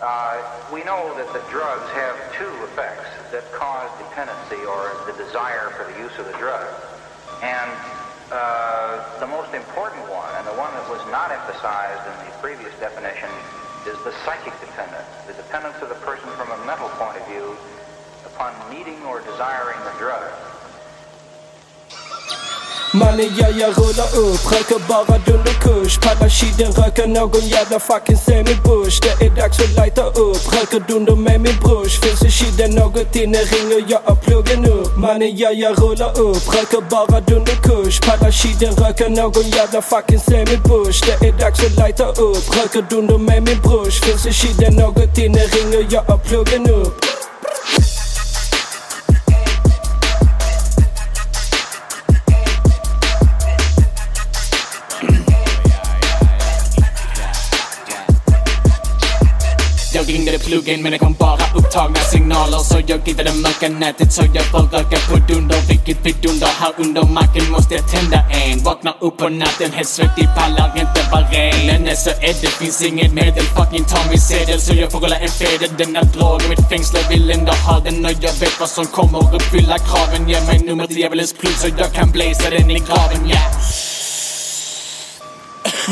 Uh, we know that the drugs have two effects that cause dependency or the desire for the use of the drug. And uh, the most important one, and the one that was not emphasized in the previous definition, is the psychic dependence, the dependence of the person from a mental point of view upon needing or desiring the drug. Mannen ja, jag rullar upp, röker bara dunderkush Paddlar kidden, röker någon jävla fucking semi-bush. Det är dags att lighta upp, röker dunder med min brush. Finns i kidden något inne, ringer jag av pluggen upp Mannen ja, jag rullar upp, röker bara dunderkush Paddlar kidden, röker någon jävla fucking semi-bush. Det är dags att lighta upp, röker dunder med min brush. Finns i kidden något inne, ringer jag av pluggen upp Jag ringde pluggen men det kom bara upptagna signaler. Så jag gittade mörka nätet så jag får röka på dunder. Vilket vidunder här under marken måste jag tända en. Vaknar upp på natten helt svettig, pallar inte vara ren Länge så är det, finns inget medel Fucking ta min sedel. Så jag får rulla en fedel Denna drog i mitt fängsle vill ändå ha den Och jag vet vad som kommer. Uppfylla kraven Ge mig numret till djävulens plugg så jag kan blaza den i graven, yeah.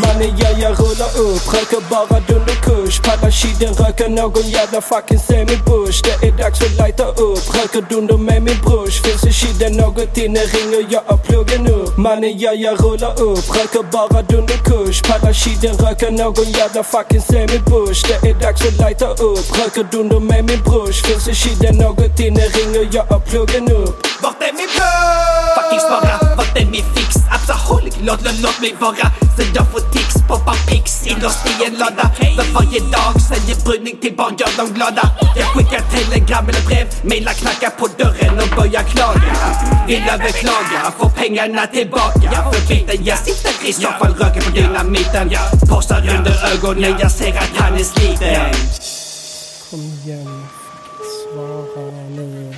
Mannen ja, jag rullar upp, röker bara dunderkurs Paddlar kidden, röker någon jävla fucking semi-bush. Det är dags att lighta upp, röker dunder med min brush. Finns i kidden något inne, ringer jag och pluggen upp. Mannen ja, jag rullar upp, röker bara dunderkurs Paddlar kidden, röker någon jävla fucking semi-bush. Det är dags att lighta upp, röker dunder med min brush. Finns i kidden något inne, ringer jag och pluggen upp. Vart är min plugg? Fucking spara, vart är min fix? Absolut, låt, låt, låt mig vara. Så jag får tics, poppar pix innerst i en låda För varje dag säger brunning till barn, gör dem glada. Jag skickar telegram eller brev, mailar, knackar på dörren och börjar klaga. Vill överklaga, få pengarna tillbaka. För biten, jag sitter i soffan, röker på dynamiten. Postar under ögonen, jag ser att han är sliten. Kom igen, svara nu.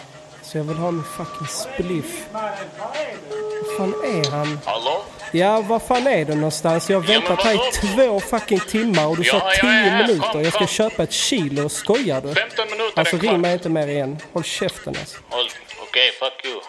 Så jag vill ha min fucking spliff. Vad fan är han? Hallå? Ja, var fan är du någonstans? Jag har Ja, väntat men här i två fucking timmar och du Ja, sa jag är 10 här. minuter. Kom, Jag ska kom. köpa ett kilo. Skojar du? 15 minuter, Alltså ring mig inte mer igen. Håll käften alltså. Håll- Okej, fuck you.